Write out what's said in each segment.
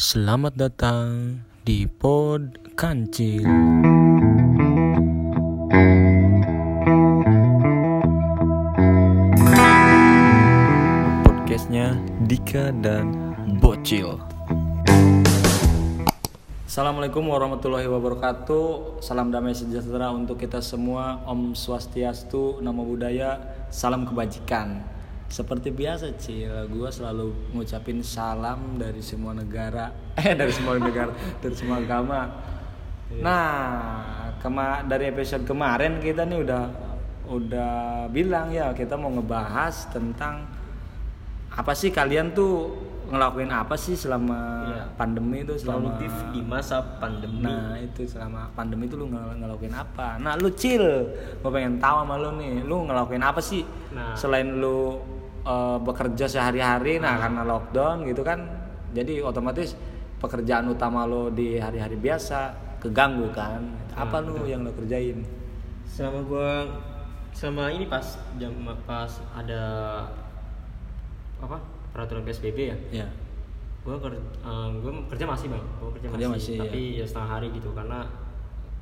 Selamat datang di Pod Kancil. Podcastnya Dika dan Bocil. Assalamualaikum warahmatullahi wabarakatuh. Salam damai sejahtera untuk kita semua. Om Swastiastu, Namo Buddhaya, salam kebajikan. Seperti biasa Cil, gue selalu ngucapin salam dari semua negara, eh dari semua negara, dari semua agama. Nah, kema dari episode kemarin kita nih udah udah bilang ya kita mau ngebahas tentang apa sih kalian tuh ngelakuin apa sih selama Iya. pandemi itu selama produktif di masa pandemi. Nah itu selama pandemi itu lu ngel- ngelakuin apa? Nah lu chill, gue pengen tahu sama lu nih, lu ngelakuin apa sih? Nah. Selain lu eh, bekerja sehari-hari, nah karena lockdown gitu kan, jadi otomatis pekerjaan utama lu di hari-hari biasa keganggu kan? Apa Nah, lu yang lu kerjain? selama gua selama ini pas jam pas ada apa peraturan psbb ya Ya, gue kerja gue kerja masih bang gue kerja, Kerja masih, masih, tapi ya. setengah hari gitu karena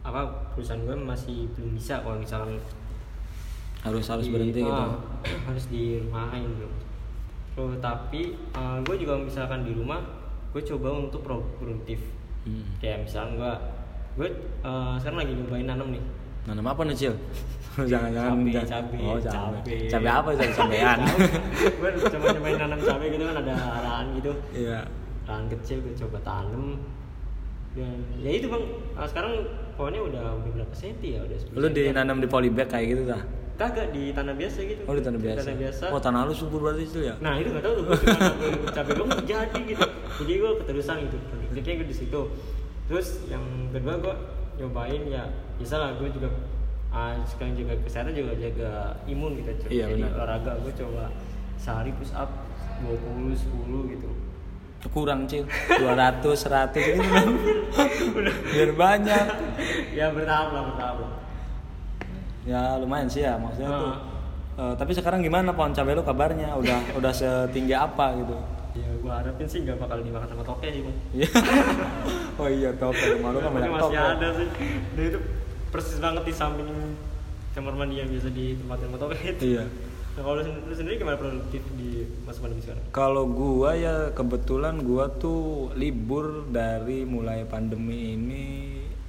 apa perusahaan gue masih belum bisa kalau misalkan harus harus di- berhenti gitu. ah, harus di rumahin gitu Terus, tapi gue juga misalkan di rumah gue coba untuk pro- produktif Hmm. kayak misalkan gue gue eh, sekarang lagi nyobain nanam nih Nanam apa nih cil? Jangan-jangan Cabe, jangan- cabe, oh, cabe. cabe. Cabe apa? Cabe cabean. gue coba nyobain nanam cabai gitu kan ada arahan gitu Iya. arahan kecil gue coba tanam dan ya itu bang sekarang pohonnya udah udah berapa senti ya udah 10 Lu senti. dinanam di polybag kayak gitu dah? Kagak di tanah biasa gitu. Oh di tanah biasa. tanah biasa. Oh tanah lu subur berarti itu ya? nah itu nggak tahu tuh gue cuma nabung cabai gue jadi gitu. Jadi gue keterusan gitu. Produktifnya gue di situ. Terus yang kedua gue nyobain ya bisa lah gue juga ah, sekarang juga kesehatan juga jaga imun gitu coba Iya, jadi benar. olahraga gue coba sehari push up 20 10 gitu. Kurang cil. 200 100 gitu. Biar banyak. Ya bertahap lah bertahap lah ya lumayan sih ya maksudnya tuh Ah. Eh, tapi sekarang gimana pohon cabai lu kabarnya? Udah udah setinggi apa gitu? Ya gue harapin sih nggak bakal dimakan sama toke sih bang Iya. oh iya toke. Rumah lu kan banyak masih toke. ada sih. Dan itu persis banget di samping kamar mandi yang biasa ditempatin sama toke itu. Iya. Nah, kalau lu, sen- lu sendiri gimana produktif di masa pandemi sekarang? Kalau gua ya kebetulan gua tuh libur dari mulai pandemi ini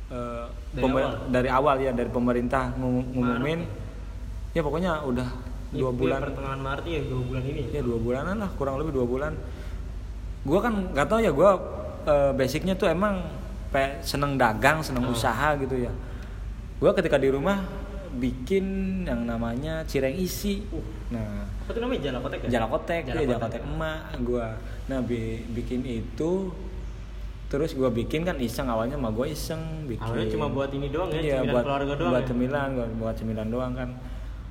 eh, Dari pemer- awal? dari awal ya dari pemerintah ngum- ngumumin. Ya pokoknya udah dua bulan. pertengahan Maret ya dua bulan ini. Ya dua bulanan lah kurang lebih dua bulan. Gue kan nggak tahu ya gue basicnya tuh emang pe- seneng dagang seneng Oh. usaha gitu ya. Gue ketika di rumah bikin yang namanya cireng isi. Uh. nah apa tuh namanya? Jala kotek ya? Jalakotek Jala ya jalakotek emak gue nah bi- bikin itu terus gue bikin kan iseng awalnya mah gue iseng bikin. Awalnya cuma buat ini doang ya iya, cemilan buat, keluarga doang buat ya? cemilan buat, buat cemilan doang kan.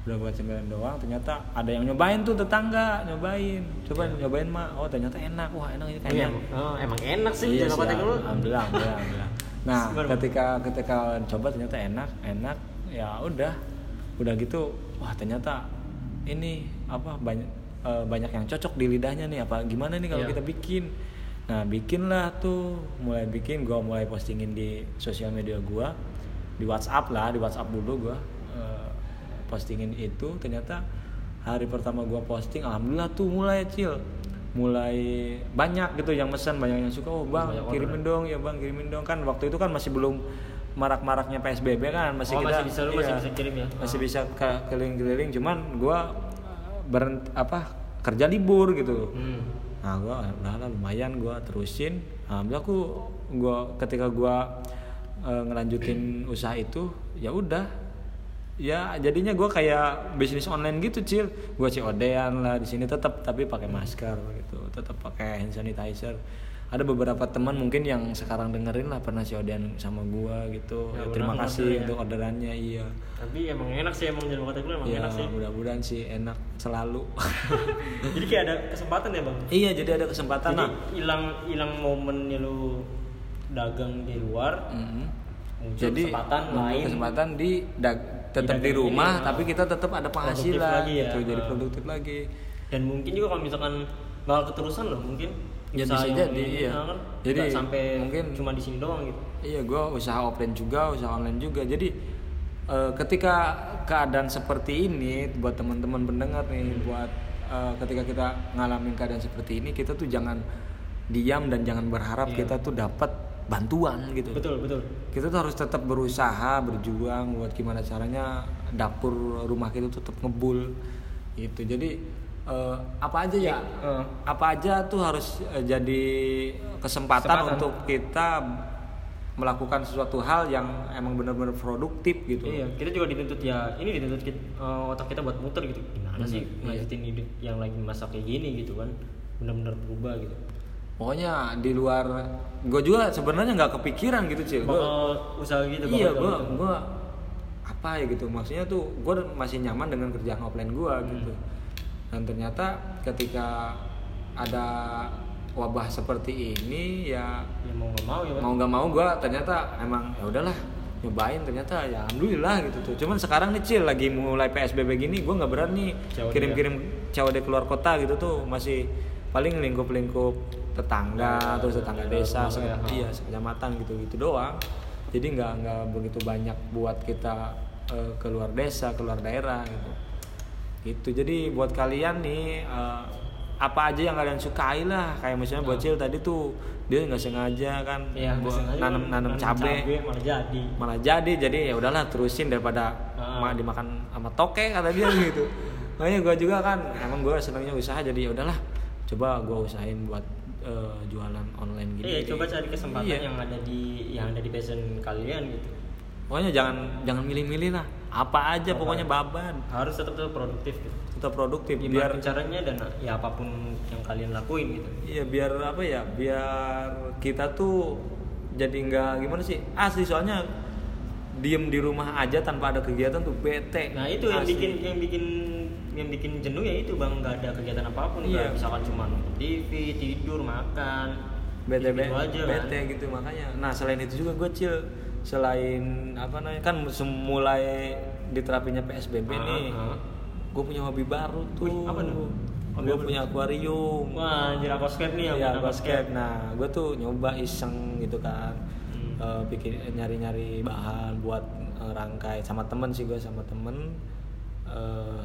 Udah buat cemilan doang ternyata ada yang nyobain tuh tetangga nyobain. Coba nyobain mak. Oh ternyata enak. Wah enak ini Oh, kayaknya oh, emang enak sih Iya kotek dulu alhamdulillah, alhamdulillah. Nah, ketika ketika coba ternyata enak, enak, ya udah, udah gitu, wah ternyata ini apa banyak eh, banyak yang cocok di lidahnya nih, apa gimana nih kalau Iya. kita bikin? Nah, bikinlah tuh, mulai bikin, gua mulai postingin di sosial media gua, di WhatsApp lah, di WhatsApp dulu gua eh, postingin itu, ternyata hari pertama gua posting, alhamdulillah tuh mulai cil. Mulai banyak gitu yang mesen banyak yang suka. Oh bang Banyak kirimin dong. Ya bang kirimin dong. Kan waktu itu kan masih belum marak-maraknya psbb kan masih Oh, kita masih bisa, lu masih iya, bisa kirim ya? masih Oh. bisa ke- keliling-keliling. Cuman gua berhenti apa kerja libur gitu. Hmm. Nah gua udah lah lumayan gua terusin. Alhamdulillah aku gua ketika gua eh, ngelanjutin usaha itu ya udah. Ya jadinya gua kayak bisnis online gitu cil. Gua COD-an lah di sini tetap tapi pakai masker gitu. Tetap pakai hand sanitizer ada beberapa teman mungkin yang sekarang dengerin lah pernah COD-an sama gua gitu. Ya, Ya, terima kasih ya. untuk orderannya iya. Tapi emang enak sih emang kotek dulu emang ya enak sih. mudah-mudahan sih enak selalu. Jadi kayak ada kesempatan ya bang? Iya jadi ada kesempatan jadi nah hilang hilang momennya lu dagang di luar Mhm. muncul Jadi kesempatan lain. kesempatan di dag- tetap di rumah ini, tapi kita tetap ada penghasilan lagi ya, gitu jadi ah. produktif lagi. dan mungkin juga kalau misalkan bakal keterusan loh mungkin Ya, bisa jadi, iya. nah, kan Jadi, sampai mungkin- cuma di sini doang gitu Iya, gue usaha offline juga, usaha online juga. Jadi eh, ketika keadaan seperti ini, buat teman-teman pendengar nih, buat eh, ketika kita ngalamin keadaan seperti ini, kita tuh jangan diam dan jangan berharap Iya. kita tuh dapat bantuan gitu. betul betul Kita tuh harus tetap berusaha, berjuang buat gimana caranya dapur rumah kita tuh tetap ngebul gitu. Jadi eh, apa aja ya? Eh. apa aja tuh harus eh, jadi kesempatan, Kesempatan. untuk kita melakukan sesuatu hal yang emang benar-benar produktif gitu. Iya, kita juga dituntut ya, ini dituntut kita, eh, otak kita buat muter gitu. Gimana sih Bener, iya. hidup yang lagi masa kayak gini gitu kan? Benar-benar berubah gitu. Pokoknya di luar, gue juga sebenarnya nggak kepikiran gitu cil. Gua- Bakal usaha gitu iya, bakal gue gitu. gua apa ya gitu. Maksudnya tuh gue masih nyaman dengan kerjaan offline gue Hmm. gitu. Dan ternyata ketika ada wabah seperti ini ya Ya mau nggak mau ya mau nggak mau gue ternyata emang ya udahlah nyobain. Ternyata ya alhamdulillah gitu tuh. Cuman sekarang nih cil lagi mulai psbb gini gue nggak berani COD kirim kirim COD keluar kota gitu tuh. Masih paling lingkup lingkup tetangga Ya, terus tetangga ya, desa ya, ya. iya sekecamatan gitu gitu doang. Jadi nggak nggak begitu banyak buat kita eh, keluar desa keluar daerah gitu gitu jadi buat kalian nih eh, apa aja yang kalian sukai lah kayak misalnya bocil tadi tuh dia nggak sengaja kan nggak buat sengaja nanam kan nanam cabe malah jadi. malah jadi jadi ya udahlah terusin daripada Ah. ma- dimakan sama toke kata dia gitu makanya gue juga kan emang gue senangnya usaha jadi ya udahlah coba gue usahain buat eh, jualan online gini Iya, coba cari kesempatan Iya. yang ada di yang ada di passion kalian gitu. pokoknya jangan jangan milih-milih lah apa aja Apa? pokoknya baban Harus tetap tetap produktif gitu. tetap produktif Gimana biar caranya dan ya apa pun yang kalian lakuin gitu. Iya biar apa ya biar kita tuh jadi nggak gimana sih asli soalnya diem di rumah aja tanpa ada kegiatan tuh bete. Nah itu yang Asli. bikin yang bikin yang bikin jenuh ya itu bang nggak ada kegiatan apa pun Iya. Nggak misalkan cuma nonton TV tidur makan bete gitu bete, aja kan. bete gitu makanya. Nah selain itu juga gue cil selain apa namanya kan mulai diterapinya PSBB Ah, nih, ah. gue punya hobi baru tuh. Wih, apa tuh? Gue punya akuarium. wah anjir aquascape nih yang main basket. Nah, gue tuh nyoba iseng gitu kan, Hmm. Eh, bikin nyari-nyari bahan buat eh, rangkai sama temen sih gue sama temen. Eh,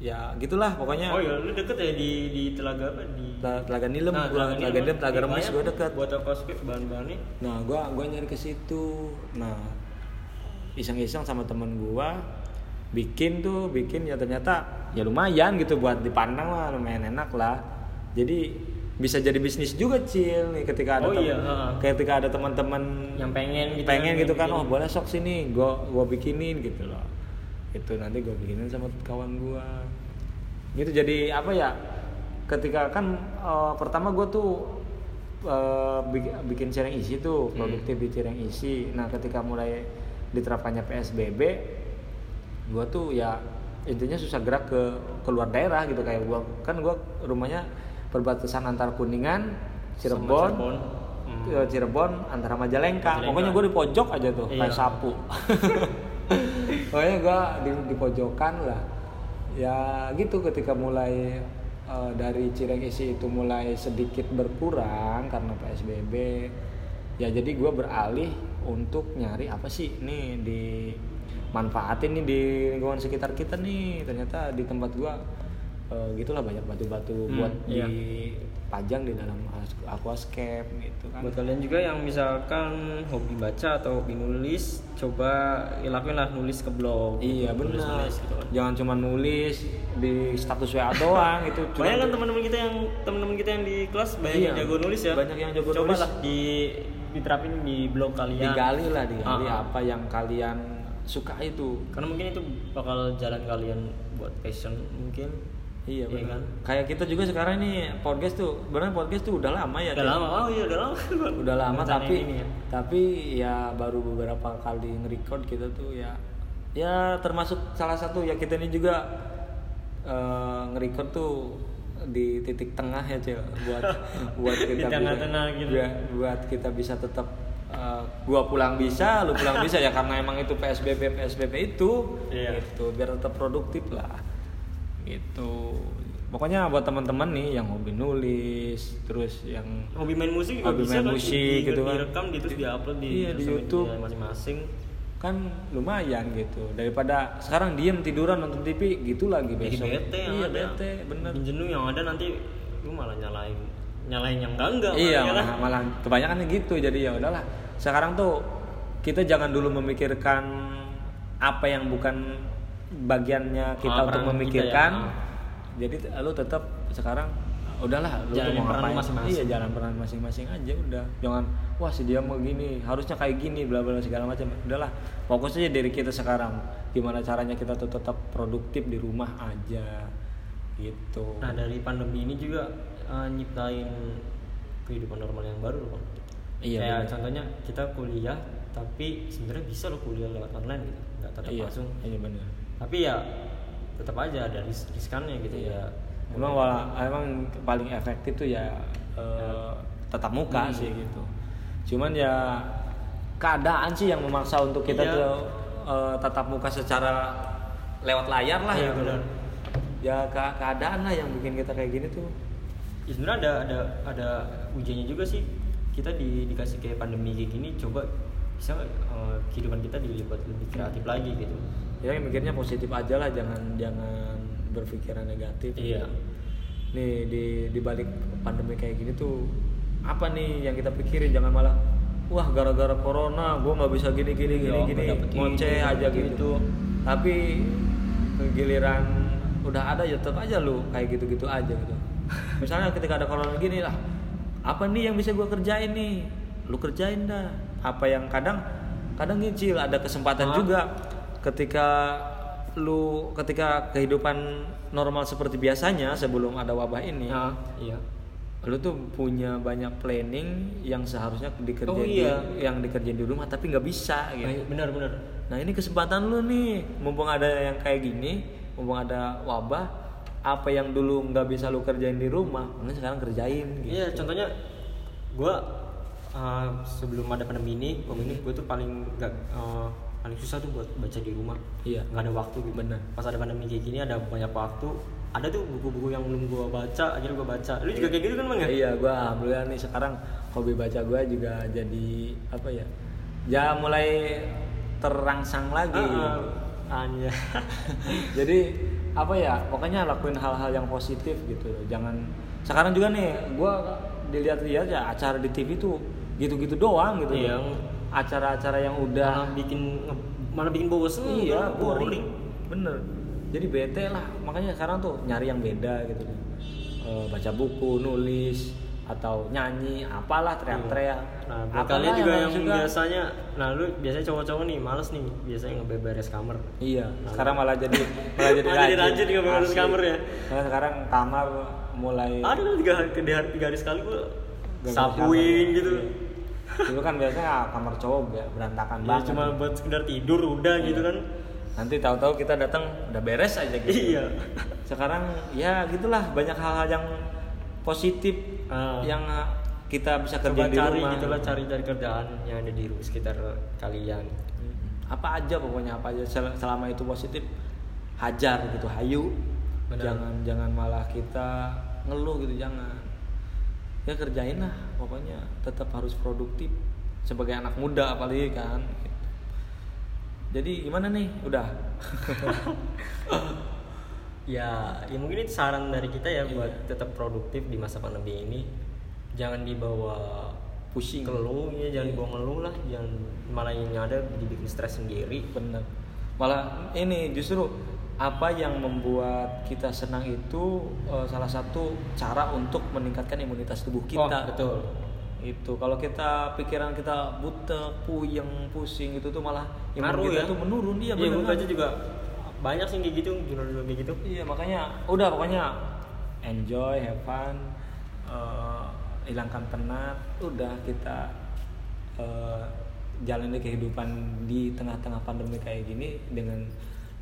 ya gitulah pokoknya. oh iya lu deket ya di di telaga apa di Tela- Telaga Nilem, Nah, gua Telaga Nilem, Telaga Iya, Remis banyak gue deket. buat aquascape bahan-bahannya Nah, gua gua nyari ke situ. Nah, iseng-iseng sama temen gua bikin tuh, bikin ya ternyata ya lumayan gitu buat dipandang lah, lumayan enak lah. Jadi bisa jadi bisnis juga cil nih ketika ada Oh iya, ketika ada teman-teman Yang pengen gitu pengen kan, gitu kan bikin. oh boleh sok sini gua gua bikinin gitu loh itu nanti gua bikinin sama kawan gua gitu jadi apa ya ketika kan eh, pertama gua tuh eh, bik- bikin sharing isi tuh Hmm. produktif di sharing isi nah ketika mulai diterapkannya PSBB gua tuh ya intinya susah gerak ke keluar daerah gitu kayak gua kan gua rumahnya perbatasan antara Kuningan Cirebon, Cirebon. Hmm. ke Cirebon antara Majalengka. Majalengka. Pokoknya gue di pojok aja tuh Iya. kayak sapu. Pokoknya gue di, di pojokan lah. Ya gitu ketika mulai eh, dari Cirengisi itu mulai sedikit berkurang karena PSBB. Ya jadi gue beralih untuk nyari apa sih nih di manfaatin nih di lingkungan sekitar kita nih ternyata di tempat gua eh, gitulah banyak batu-batu Hmm, buat iya. Dipajang di dalam as- aquascape gitu kan buat kalian juga yang misalkan hobi baca atau hobi nulis coba ya lakuin lah nulis ke blog Iya benar. nulis gitu kan. Jangan cuma nulis di status WA doang itu. cuma- banyak kan teman-teman kita yang teman-teman kita yang di kelas banyak Iya, yang jago nulis ya banyak yang jago coba nulis. lah di diterapin di blog kalian digali lah digali Ah, ah. apa yang kalian suka itu. karena mungkin itu bakal jalan kalian buat passion mungkin Iya Iya benar. kan? Kayak kita juga sekarang nih podcast tuh, benar podcast tuh udah lama ya. udah lama oh iya udah lama Udah lama Rencana tapi ini ya. tapi ya baru beberapa kali nge-record kita tuh ya ya termasuk salah satu ya kita ini juga eh, nge-record tuh di titik tengah ya cil buat buat Di kita tengah-tengah bisa, gitu. buat, buat kita bisa tetap eh, gua pulang bisa lu pulang bisa ya karena emang itu psbb psbb itu Iya. gitu biar tetap produktif lah gitu. Pokoknya buat teman-teman nih yang hobi nulis terus yang hobi main musik Hobi bisa main kan musik di, gitu kan. direkam di terus diupload di, Iya, di YouTube. masing-masing. Kan lumayan gitu. Daripada sekarang diem tiduran nonton TV gitu lagi jadi besok. bete yang iya ada. bete bener. Jenuh yang ada nanti lu malah nyalain nyalain yang enggak enggak iya malah, kan? malah, malah kebanyakan gitu. Jadi ya udahlah. Sekarang tuh kita jangan dulu memikirkan apa yang bukan bagiannya kita Ah, untuk peran kita memikirkan. Ya. jadi t- lu tetap sekarang udahlah lu tuh Jalanin mau ngapain? masing-masing. iya jalan peran masing-masing aja udah. Jangan wah si dia mau gini harusnya kayak gini bla bla segala macam. Udahlah fokus aja diri kita sekarang. Gimana caranya kita tuh tetap produktif di rumah aja gitu. Nah dari pandemi ini juga eh, nyiptain kehidupan normal yang baru loh. Iya, kayak contohnya kita kuliah tapi sebenarnya bisa loh kuliah lewat online gitu. Nggak tetap iya. langsung. Iya benar tapi ya tetap aja ada ris riskannya gitu ya Emang wala, emang paling efektif tuh ya eh, tatap muka Hmm. sih gitu. Cuman ya keadaan sih yang memaksa untuk kita Iya. tuh eh, tatap muka secara lewat layar lah Iya, ya. benar. Ya ke- keadaan lah yang bikin kita kayak gini tuh. ya sebenarnya ada ada ada ujiannya juga sih kita di, dikasih kayak pandemi kayak gini coba bisa eh, kehidupan kita dibuat lebih kreatif lagi gitu Ya mikirnya positif aja lah, jangan jangan berpikiran negatif. Iya. Nih di di balik pandemi kayak gini tuh apa nih yang kita pikirin jangan malah wah gara-gara corona gue nggak bisa gini gini gini Iya, gini ngoceh ini, aja gitu. itu. Tapi giliran udah ada ya tetap aja lu kayak gitu-gitu aja gitu. Misalnya ketika ada corona gini lah, apa nih yang bisa gue kerjain nih? Lu kerjain dah. Apa yang kadang kadang ngicil ada kesempatan Hah? juga ketika lu ketika kehidupan normal seperti biasanya sebelum ada wabah ini nah iya lu tuh punya banyak planning yang seharusnya dikerjain Oh, iya. di, yang dikerjain di rumah tapi nggak bisa gitu. Nah, benar benar Nah ini kesempatan lu nih, mumpung ada yang kayak gini, mumpung ada wabah, apa yang dulu nggak bisa lu kerjain di rumah, mending sekarang kerjain. Gitu. Iya, contohnya gue sebelum ada pandemi ini, pandemi ini gue tuh paling gak eh, paling susah tuh buat baca di rumah. Iya. Nggak ada waktu gitu. Benar. Pas ada pandemi kayak gini ada banyak waktu. Ada tuh buku-buku yang belum gue baca, akhirnya gue baca. Lu juga kayak gitu kan bang ya? Iya, gua alhamdulillah nih sekarang hobi baca gua juga jadi apa ya? Ya mulai terangsang lagi. Ah, Anya. jadi apa ya? Pokoknya lakuin hal-hal yang positif gitu. loh. Jangan sekarang juga nih, gua dilihat-lihat ya acara di TV tuh gitu-gitu doang gitu. Iya. Acara-acara yang udah malah bikin malah bikin bosen. iya boring. boring bener jadi bete lah makanya sekarang tuh nyari yang beda gitu Eh, baca buku nulis atau nyanyi apalah teriak-teriak Nah, buat Apalah kalian juga yang, suka. biasanya, nah lu biasanya cowok-cowok nih males nih, biasanya ngebeberes kamar. iya sekarang malah jadi malah jadi Malah jadi rajin nggak beres Asli. kamar ya? Karena sekarang kamar mulai Ada tiga hari, tiga hari, sekali gua sapuin gitu. Iya. Dulu kan biasanya kamar cowok ya, berantakan Ya, banget cuma buat sekedar tidur udah gitu kan. nanti tahu-tahu kita datang udah beres aja gitu Iya. sekarang ya gitulah banyak hal-hal yang positif Ah. yang uh, kita bisa kerja di cari rumah gitulah cari cari kerjaan yang ada di sekitar kalian. Mm, apa aja pokoknya apa aja Sel- selama itu positif hajar gitu hayu Benar. jangan jangan malah kita ngeluh gitu jangan ya kerjain lah pokoknya tetap harus produktif sebagai anak muda apalagi kan. Jadi gimana nih? Udah. Ya, ya mungkin itu saran dari kita ya Iya. buat tetap produktif di masa pandemi ini. Jangan dibawa pusing. keluh ya, jangan dibawa ngeluh lah, jangan malah yang ada dibikin stres sendiri. bener malah ini justru apa yang membuat kita senang itu eh, salah satu cara untuk meningkatkan imunitas tubuh kita Oh, betul. itu kalau kita pikiran kita butek puyeng pusing itu tuh malah imun Ngaruh kita ya? tuh menurun iya Iya, gue baca juga banyak sih kayak gitu, jurnal-jurnal kayak gitu. iya makanya udah pokoknya enjoy have fun eh, hilangkan penat udah kita eh, jalani kehidupan di tengah-tengah pandemi kayak gini dengan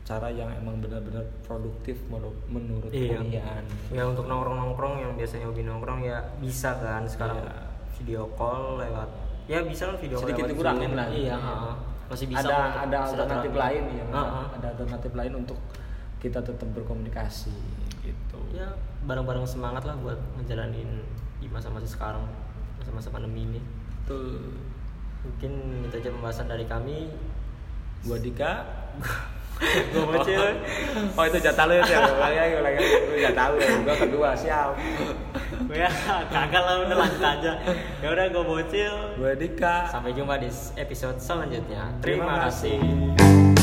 cara yang emang benar-benar produktif menurut Iya. kalian Ya untuk nongkrong-nongkrong yang biasanya hobi nongkrong ya bisa kan sekarang Iya. video call lewat ya bisa lah video call sedikit dikurangin lah Iya, ha-ha. masih bisa ada ada alternatif lain ya Ha-ha. ada alternatif lain untuk kita tetap berkomunikasi gitu ya bareng-bareng semangat lah buat ngejalanin di masa-masa sekarang masa-masa pandemi ini Betul. mungkin itu aja pembahasan dari kami Gua Dika. gue bocil Oh itu jatah lu ya. Ulangi lagi, ulangi lagi. Lu jatah lu. Gua kedua, siap. ya kagak lah udah lanjut aja ya udah gue bocil Gua Dika. sampai jumpa di episode selanjutnya terima, Terima kasih kasih.